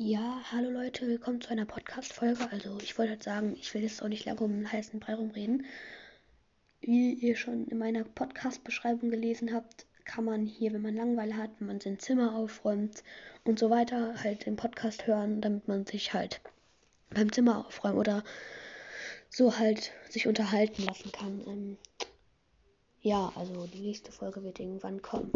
Ja, hallo Leute, willkommen zu einer Podcast-Folge. Also, ich wollte halt sagen, ich will jetzt auch nicht lange um den heißen Brei rumreden. Wie ihr schon in meiner Podcast-Beschreibung gelesen habt, kann man hier, wenn man Langeweile hat, wenn man sein Zimmer aufräumt und so weiter, halt den Podcast hören, damit man sich halt beim Zimmer aufräumen oder so halt sich unterhalten lassen kann. Ähm, ja, also die nächste Folge wird irgendwann kommen.